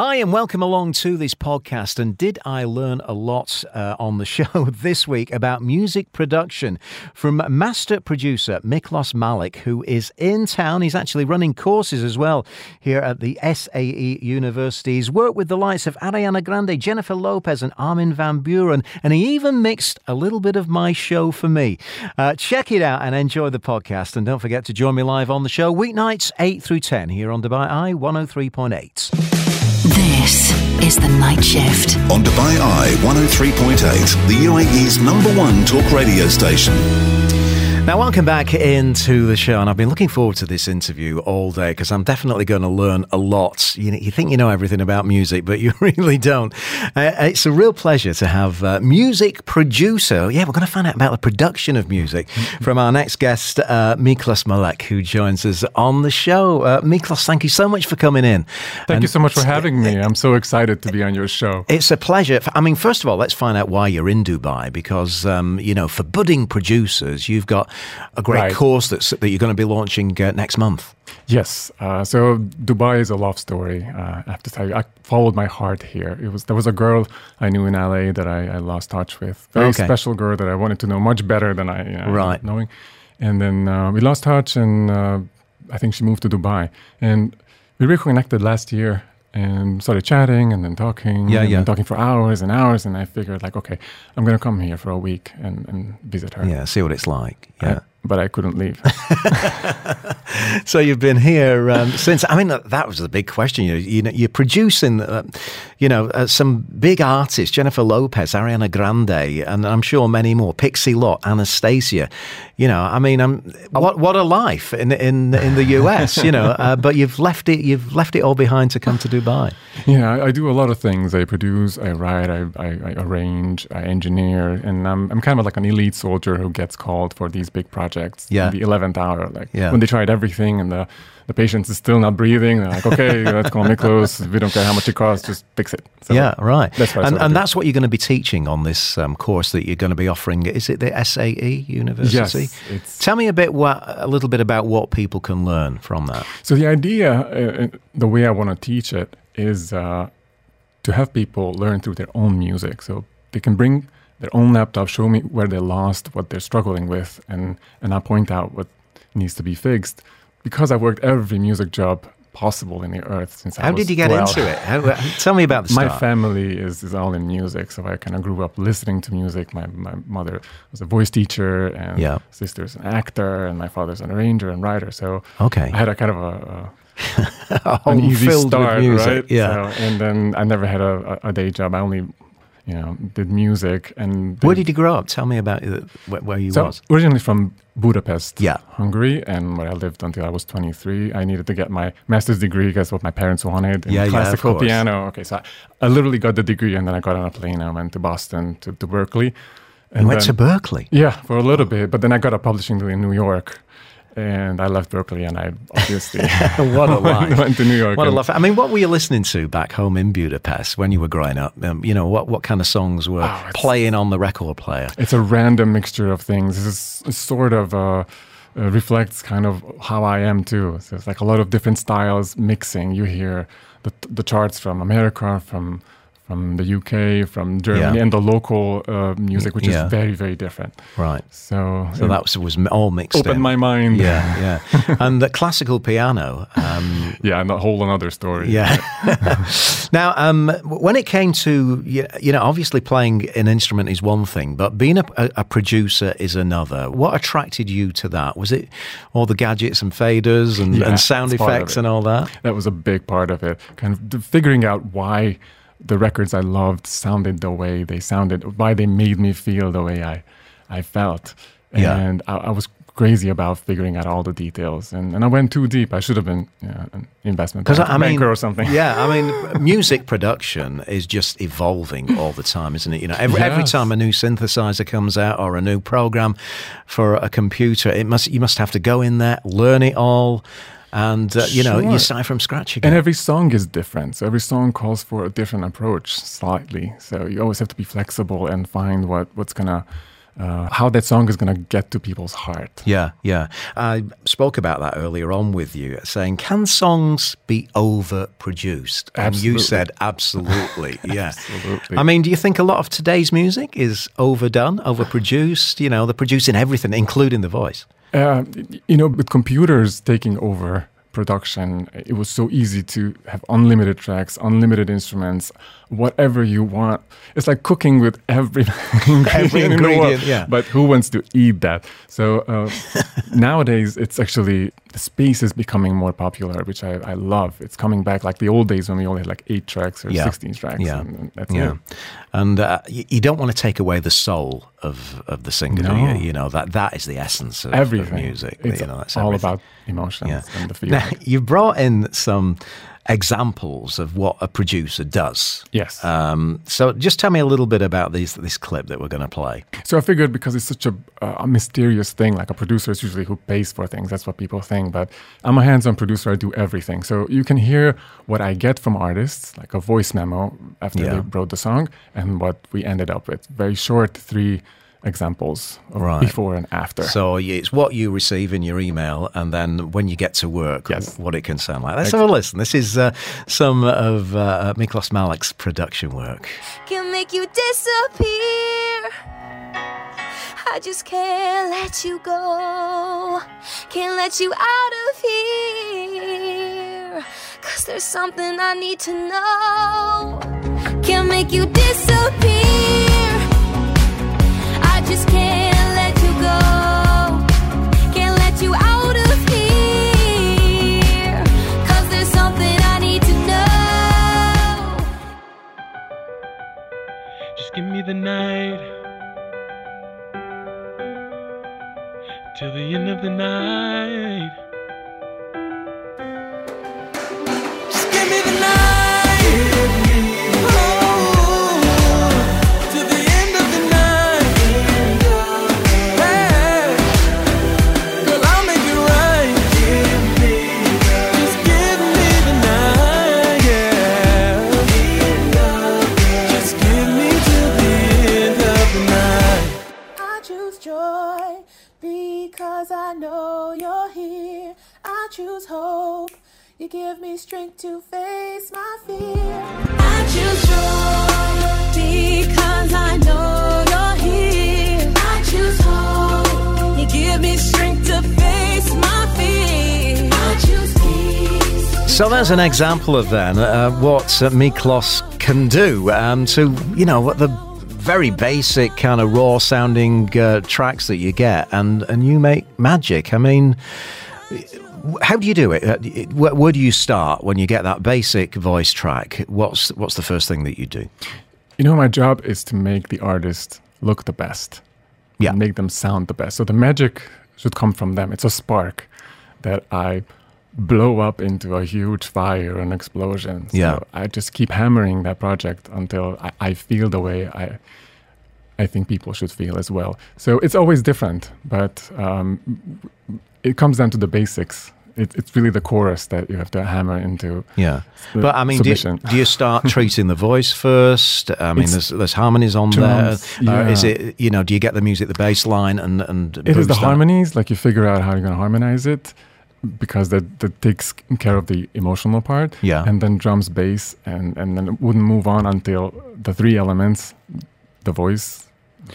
Hi, and welcome along to this podcast. And did I learn a lot uh, on the show this week about music production from master producer Miklos Malek, who is in town. He's actually running courses as well here at the SAE University. He's worked with the likes of Ariana Grande, Jennifer Lopez, and Armin Van Buuren, and he even mixed a little bit of my show for me. Uh, check it out and enjoy the podcast. And don't forget to join me live on the show weeknights 8 through 10 here on Dubai Eye 103.8. This is the night shift. On Dubai Eye 103.8, the UAE's number one talk radio station. Now, welcome back into the show, and I've been looking forward to this interview all day because I'm definitely going to learn a lot. You, you, think you know everything about music, but you really don't. Uh, it's a real pleasure to have uh, music producer. Yeah, we're going to find out about the production of music from our next guest, uh, Miklos Malek, who joins us on the show. Uh, Miklos, thank you so much for coming in. Thank and you so much for having me. I'm so excited to be on your show. It's a pleasure. I mean, first of all, let's find out why you're in Dubai because, um, you know, for budding producers, you've got a great right. course that's, that you're going to be launching uh, next month. Yes. Uh, so Dubai is a love story. Uh, I have to tell you, I followed my heart here. It was there was a girl I knew in LA that I, I lost touch with. Very okay. special girl that I wanted to know much better than I you know, right. knowing. And then uh, we lost touch, and uh, I think she moved to Dubai. And we reconnected last year and started chatting and then talking yeah, yeah. talking for hours and hours and i figured like okay i'm gonna come here for a week and, and visit her. Yeah see what it's like. Yeah but I couldn't leave. so you've been here um, since. I mean, that was the big question. You, you know, you're producing, uh, you know, uh, some big artists: Jennifer Lopez, Ariana Grande, and I'm sure many more. Pixie Lott, Anastacia. You know, I mean, um, what what a life in in in the US. You know, uh, but you've left it. You've left it all behind to come to Dubai. Yeah, I, I do a lot of things. I produce, I write, I, I, I arrange, I engineer, and I'm I'm kind of like an elite soldier who gets called for these big projects projects yeah. the 11th hour. Like yeah. when they tried everything and the, the patient is still not breathing, they're like, okay, let's call Miklos. We don't care how much it costs, just fix it. So yeah, right. That's and, and that's what you're going to be teaching on this um, course that you're going to be offering. Is it the SAE University? Yes. Tell me a bit, what, a little bit about what people can learn from that. So the idea, uh, uh the way I want to teach it is uh, to have people learn through their own music. So they can bring their own laptop, show me where they lost, what they're struggling with, and and I point out what needs to be fixed. Because I've worked every music job possible in the earth since I was. How did you get 12. into it? How, uh, tell me about the My family is, is all in music, so I kind of grew up listening to music. My, my mother was a voice teacher, and yeah. sister's an actor, and my father's an arranger and writer. So okay. I had a kind of a, a an easy start, right? Yeah. So, and then I never had a, a, day job. I only you know, did music. And where did you grow up? Tell me about where, where you so was. Originally from Budapest, yeah. Hungary, and where I lived until I was 23. I needed to get my master's degree because what my parents wanted. In yeah, classical yeah, piano. Okay, so I, I, literally got the degree, and then I got on a plane. I went to Boston to, to Berklee. And you went then, to Berklee. Yeah, for a little bit, but then I got a publishing degree in New York and I left Berklee, and I obviously what a life. went to New York. What a life! I mean, what were you listening to back home in Budapest when you were growing up? Um, you know, what what kind of songs were oh, playing on the record player? It's a random mixture of things. This is sort of. Uh, uh, reflects kind of how I am too. So it's like a lot of different styles mixing. You hear the, the charts from America, from from the UK, from Germany, yeah. and the local uh, music, which yeah. is very, very different. Right. So, so that was, was all mixed. Opened in. my mind. Yeah, yeah. and the classical piano. Um, yeah, and a whole another story. Yeah. now, um, when it came to you know, obviously playing an instrument is one thing, but being a, a, producer is another. What attracted you to that? Was it all the gadgets and faders and, yeah, and sound effects and all that? That was a big part of it. Kind of figuring out why the records I loved sounded the way they sounded, why they made me feel the way I, I felt. And yeah. I, I, was crazy about figuring out all the details. And, and I went too deep. I should have been you know, an investment banker, I mean, or something. Yeah, I mean, music production is just evolving all the time, isn't it? You know, every, yes. every time a new synthesizer comes out or a new program for a computer, it must you must have to go in there, learn it all and uh, you know you start from scratch again. And every song is different, so every song calls for a different approach slightly. So you always have to be flexible and find what what's gonna uh, how that song is going to get to people's heart. Yeah, yeah. I spoke about that earlier on with you, saying, can songs be overproduced? And absolutely. you said, absolutely. Yeah. absolutely. I mean, do you think a lot of today's music is overdone, overproduced? You know, they're producing everything, including the voice. Uh, you know, with computers taking over production, it was so easy to have unlimited tracks, unlimited instruments, whatever you want. It's like cooking with every ingredient, every ingredient in the world. Yeah. But who wants to eat that? So uh, nowadays, it's actually the space is becoming more popular, which I, I, love. It's coming back like the old days when we only had like eight tracks or yeah. 16 tracks. Yeah. And, that's yeah. it. And uh, you, you, don't want to take away the soul of, of the singer, no. do you? You know, that, that is the essence of, everything. Of music. It's you know, that's all everything. about emotions Yeah. and the feeling. Now, you brought in some examples of what a producer does. Yes. Um, so just tell me a little bit about these, this clip that we're going to play. So I figured because it's such a, uh, a mysterious thing, like a producer is usually who pays for things. That's what people think. But I'm a hands-on producer. I do everything. So you can hear what I get from artists, like a voice memo after Yeah. they wrote the song, and what we ended up with. Very short, three examples Right. before and after. So it's what you receive in your email, and then when you get to work, Yes. what it can sound like. Let's have a listen. This is uh, some of uh, Miklos Malek's production work. can make you disappear. I just can't let you go. Can't let you out of here. Cause there's something I need to know. Can't make you disappear. Till the end of the night. So there's an example of then uh, what uh, Miklos can do um, to, you know, what the very basic kind of raw sounding uh, tracks that you get, and, and you make magic. I mean, how do you do it? Uh, Where, where do you start when you get that basic voice track? What's what's the first thing that you do? You know, my job is to make the artist look the best. Yeah. Make them sound the best. So the magic should come from them. It's a spark that I blow up into a huge fire and explosion. So Yeah. I just keep hammering that project until I, I feel the way I I think people should feel as well. So it's always different, but um, it comes down to the basics. It, it's really the chorus that you have to hammer into. Yeah, but I mean, do you, do you start treating the voice first? I mean, there's there's harmonies on drums, there. Uh, is it you know? Do you get the music, the bass line, and and It is the harmonies, like you figure out how you're going to harmonize it because that, that takes care of the emotional part. Yeah. And then drums, bass, and, and then it wouldn't move on until the three elements, the voice,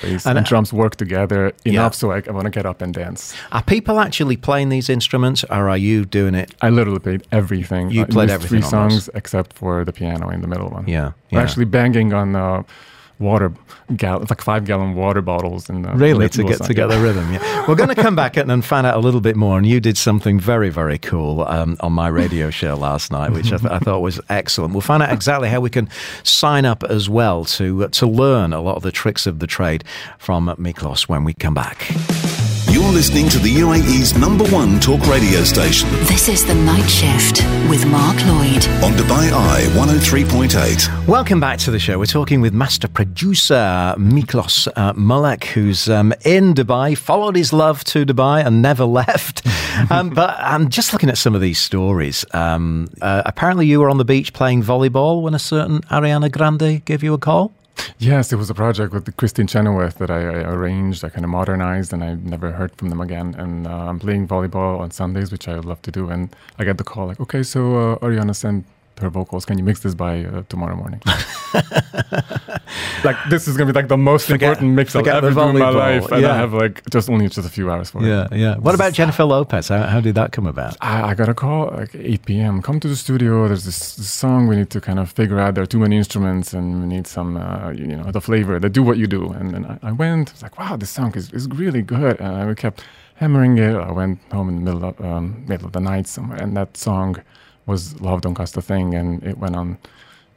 bass, And, and, uh, drums work together enough Yeah. so I, I want to get up and dance. Are people actually playing these instruments, or are you doing it? I literally played everything. You played everything three songs except for the piano in the middle one. Yeah, We're actually banging on uh, water, gal- like five gallon water bottles. The Really, to get song. to get the rhythm. Yeah, we're going to come back and and find out a little bit more. And you did something very, very cool um, on my radio show last night, which I, th- I thought was excellent. We'll find out exactly how we can sign up as well to uh, to learn a lot of the tricks of the trade from Miklos when we come back. You're listening to the UAE's number one talk radio station This is The Night Shift with Mark Lloyd. on Dubai Eye 103.8. Welcome back to the show. We're talking with master producer Miklos uh, Malek, who's um, in Dubai, followed his love to Dubai and never left. um, but I'm just looking at some of these stories. Um, uh, apparently, you were on the beach playing volleyball when a certain Ariana Grande gave you a call. Yes, it was a project with Kristin Chenoweth that I, I arranged, I kind of modernized, and I never heard from them again. And uh, I'm playing volleyball on Sundays, which I love to do. And I get the call like, okay, so uh, Ariana sent her vocals. Can you mix this by uh, tomorrow morning? like this is gonna be like the most Forget- important mix I'll ever do in my life, and yeah. I have like just only just a few hours for it. Yeah, yeah. What about Jennifer Lopez? How, how did that come about? I, I got a call like 8 p.m. Come to the studio. There's this, this song we need to kind of figure out. There are too many instruments, and we need some, uh, you know, the flavor. That do what you do. And then I, I went. I was like, wow, this song is, is really good. And I kept hammering it. I went home in the middle of um, middle of the night somewhere, and that song was "Love Don't Cost a Thing," and it went on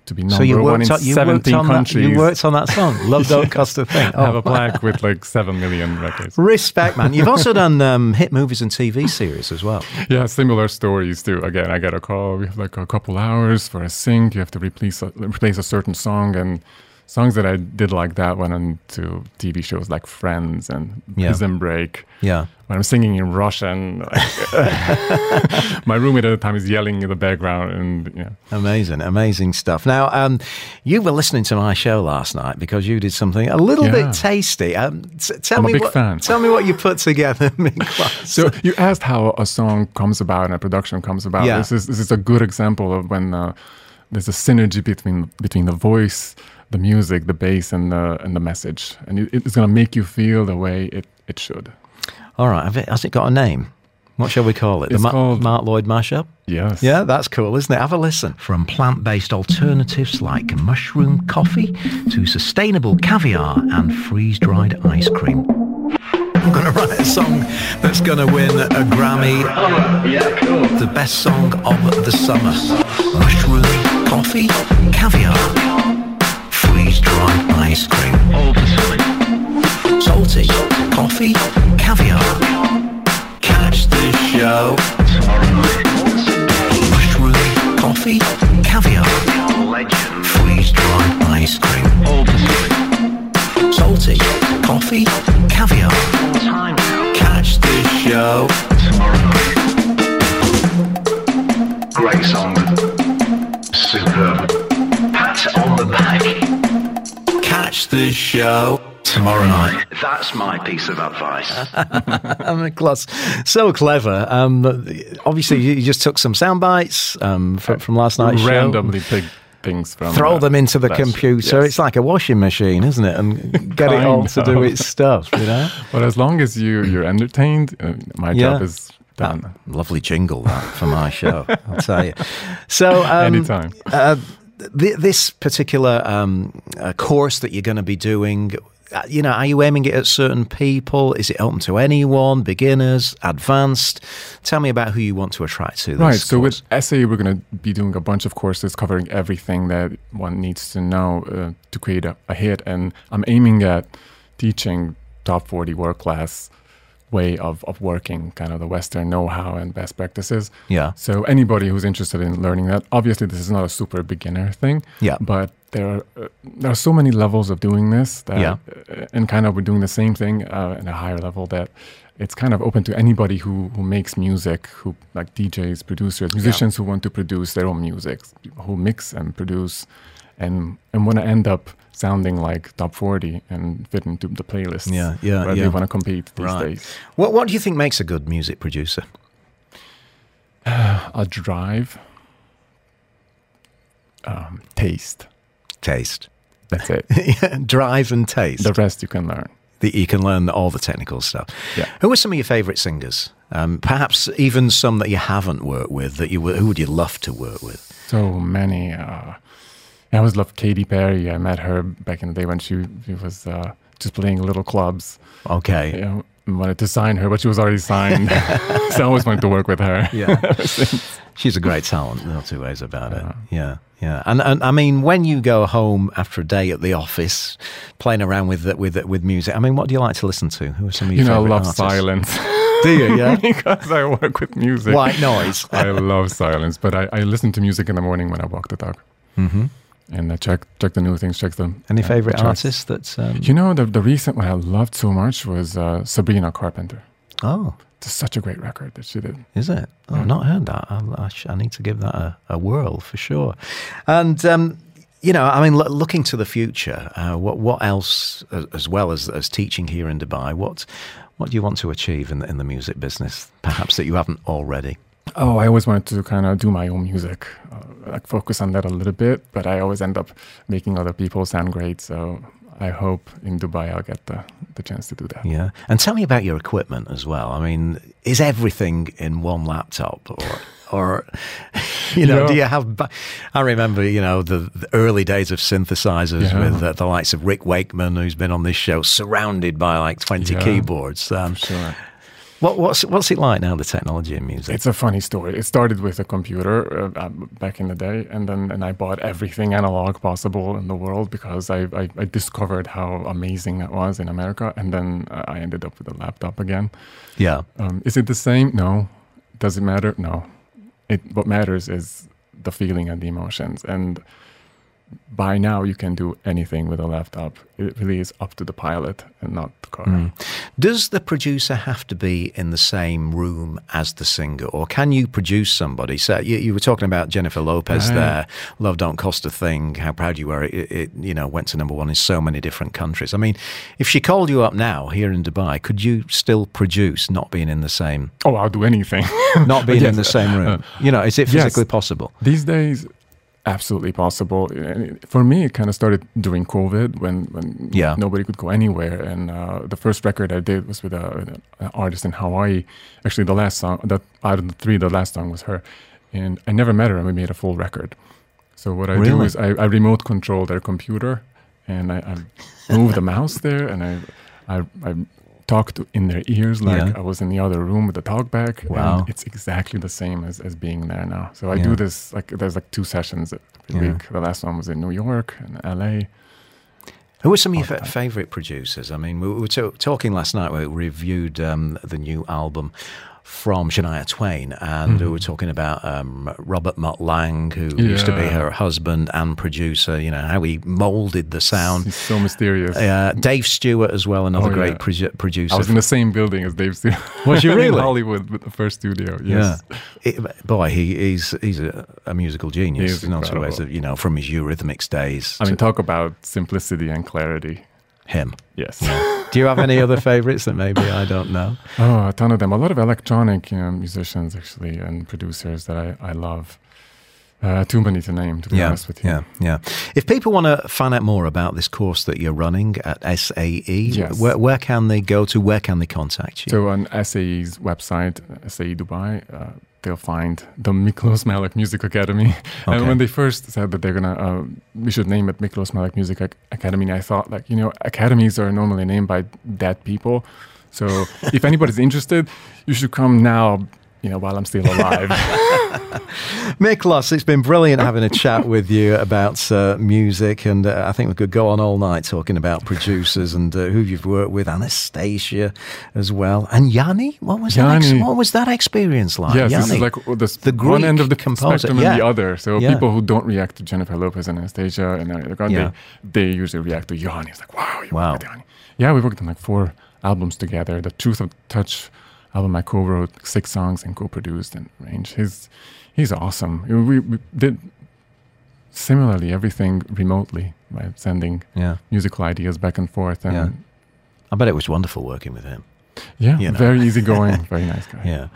to be number so you one in on, you 17 on that. countries. You worked on that song. Love don't cost a thing. I have Oh. a plaque with like seven million records. Respect, man. You've also done um, hit movies and TV series as well. Yeah, similar stories too. Again, I get a call. We have like a couple hours for a sync. You have to replace a, replace a certain song, and songs that I did like that went on to TV shows like Friends and Yeah. Prison Break. Yeah. When I'm singing in Russian, like, my roommate at the time is yelling in the background, and yeah, Amazing, amazing stuff. Now, um, you were listening to my show last night because you did something a little Yeah. bit tasty. Um, t- tell I'm a me big what, fan. Tell me what you put together. So you asked how a song comes about and a production comes about. Yeah. This is this is a good example of when uh, there's a synergy between between the voice, the music, the bass, and the and the message, and it, it's gonna make you feel the way it, it should. All right, have it, has it got a name? What shall we call it? It's the called- Mark Lloyd mashup? Yes. Yeah, that's cool, isn't it? Have a listen. From plant based alternatives like mushroom coffee to sustainable caviar and freeze dried ice cream. I'm going to write a song that's going to win a Grammy. yeah, cool. The best song of the summer. Mushroom coffee, caviar, freeze dried ice cream. Salty, coffee, caviar. Catch the show Mushroom, coffee, caviar. Legend freeze dried ice cream. All the time. Salty, coffee, caviar. Catch the show. Show. Tomorrow night. That's my piece of advice. Nicholas, so clever. Um, obviously, you just took some sound bites um, from, from last night's show. randomly pick things from. Throw uh, them into the that- computer. yes. It's like a washing machine, isn't it? And get it all Kind to do its stuff, you know? But as long as you you're entertained, uh, my Yeah. job is done. Ah, lovely jingle that for my show, I'll tell you. So, um, Anytime. Uh, th- this particular um, uh, course that you're going to be doing, uh, you know, are you aiming it at certain people? Is it open to anyone, beginners, advanced? Tell me about who you want to attract to this. Right. So course. with SA, we're going to be doing a bunch of courses covering everything that one needs to know uh, to create a, a hit, and I'm aiming at teaching top 40 world class way of, of working, kind of the Western know-how and best practices. Yeah. So anybody who's interested in learning that, obviously this is not a super beginner thing. Yeah. But there are uh, there are so many levels of doing this that, Yeah. uh, and kind of we're doing the same thing uh, at a higher level that it's kind of open to anybody who who makes music, who like DJs, producers, musicians who want to produce their own music, who mix and produce, and and want to end up sounding like top 40 and fit into the playlist. Yeah, yeah, where yeah. they want to compete these Right. days. What, what do you think makes a good music producer? A drive, um, taste. Taste. That's it. Yeah, Drive and taste. the rest you can learn. that you can learn all the technical stuff. Yeah. Who are some of your favourite singers? Um, perhaps even some that you haven't worked with. That you who would you love to work with? So many. Uh, I always loved Katy Perry. I met her back in the day when she, she was uh, just playing little clubs. Okay. You know, wanted to sign her, but she was already signed. so I always wanted to work with her. Yeah. She's a great talent. No two ways about it. Yeah. Yeah. And, and I mean, when you go home after a day at the office, playing around with with with music, I mean, what do you like to listen to? Who are some of your You know, I love artists? silence. Do you? Yeah. because I work with music. White noise. I love silence, but I, I listen to music in the morning when I walk the dog. Mm-hmm. And I check check the new things, check the Any uh, favourite the artists that? Um, You know, the the recent one I loved so much was uh, Sabrina Carpenter. oh, It's such a great record that she did. Is it? Oh, I've not heard that. I, I, sh- I need to give that a, a whirl for sure. And um, you know, I mean, lo- looking to the future, uh, what what else, as, as well as as teaching here in Dubai, what what do you want to achieve in the, in the music business? Perhaps that you haven't already. Oh, I always wanted to kind of do my own music, uh, like focus on that a little bit, but I always end up making other people sound great. So I hope in Dubai I'll get the, the chance to do that. Yeah. And tell me about your equipment as well. I mean, is everything in one laptop or or you know, do you have I remember, you know, the, the early days of synthesizers Yeah. with uh, the likes of Rick Wakeman who's been on this show surrounded by like 20 Yeah. keyboards. Um, Sure. What, what's what's it like now the technology in music? It's a funny story. It started with a computer uh, uh, back in the day, and then and I bought everything analog possible in the world because I, I, I discovered how amazing that was in America, and then uh, I ended up with a laptop again. yeah. Um, is it the same? No. Does it matter? No. It what matters is the feeling and the emotions, and by now you can do anything with a laptop. It really is up to the pilot and not the car. Does the producer have to be in the same room as the singer, or can you produce somebody? So you, you were talking about Jennifer Lopez Right. there. Love don't cost a thing. How proud you were! It, it you know went to number one in so many different countries. I mean, if she called you up now here in Dubai, could you still produce, not being in the same, Oh, I'll do anything. not being Yes, in the same room? uh, you know, is it yes. physically possible? These days, absolutely possible. For me, it kind of started during COVID when, when Yeah. nobody could go anywhere. And uh, the first record I did was with a, an artist in Hawaii. Actually, the last song, that out of the three, the last song was her. And I never met her, and we made a full record. So what I do is I, I remote control their computer, and I, I move the mouse there, and I I, I talk to in their ears like Yeah. I was in the other room with the talkback. Wow. And it's exactly the same as, as being there now. So I Yeah. do this like there's like two sessions every Yeah. week. The last one was in New York and LA. Who are some of your favorite producers? I mean, we we were to- talking last night. Where we reviewed um, the new album from Shania Twain, and we were talking about um, Robert Mutt Lange, who used to be Mm-hmm. Her husband and producer. You know how he molded the sound. He's so mysterious. Uh, Dave Stewart as well, another Oh, great yeah. produ- producer. I was in the same building as Dave Stewart. Was you really? in Hollywood with the first studio. Yes. Yeah, It- boy, he, he's he's a, a musical genius. is in lots of ways, you know, from his Eurythmics days. I mean, talk about simplicity and clarity. Him. Yes. Do you have any other favourites that maybe I don't know? Oh, a ton of them. A lot of electronic you know, musicians, actually, and producers that I, I love. Uh, too many to name, to be honest with you. Yeah, yeah. If people want to find out more about this course that you're running at SAE, Yes. where, where can they go to? Where can they contact you? So on SAE's website, SAE Dubai, uh, they'll find the Miklos Malek Music Academy. Okay. And when they first said that they're gonna, uh, we should name it Miklos Malek Music Academy, I thought like, you know, academies are normally named by dead people. So if anybody's interested, you should come now. You know, while I'm still alive. Miklos, it's been brilliant having a chat with you about uh, music, and uh, I think we could go on all night talking about producers and uh, who you've worked with, Anastacia as well, and Yanni. What was that? Ex- what was that experience like? yes, this is Yanni? like the, The one end of the composer, spectrum yeah. and the other. So Yeah. people who don't react to Jennifer Lopez and Anastacia and Ariana Grande, Yeah. they usually react to Yanni. It's like, wow, you Wow. worked with Yanni. Yeah, we worked on like four albums together. The Truth of Touch album, I co-wrote six songs and co-produced and arranged. He's he's awesome. We, we did similarly everything remotely by sending yeah, musical ideas back and forth. And Yeah. I bet it was wonderful working with him. yeah, You know. very easygoing, very nice guy. Yeah,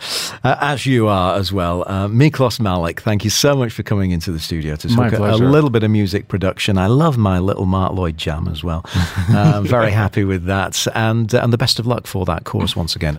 uh, as you are as well. Uh, Miklos Malek, thank you so much for coming into the studio to talk a, a little bit of music production. I love my little Mark Lloyd jam as well. uh, I'm very happy with that, and uh, and the best of luck for that course once again.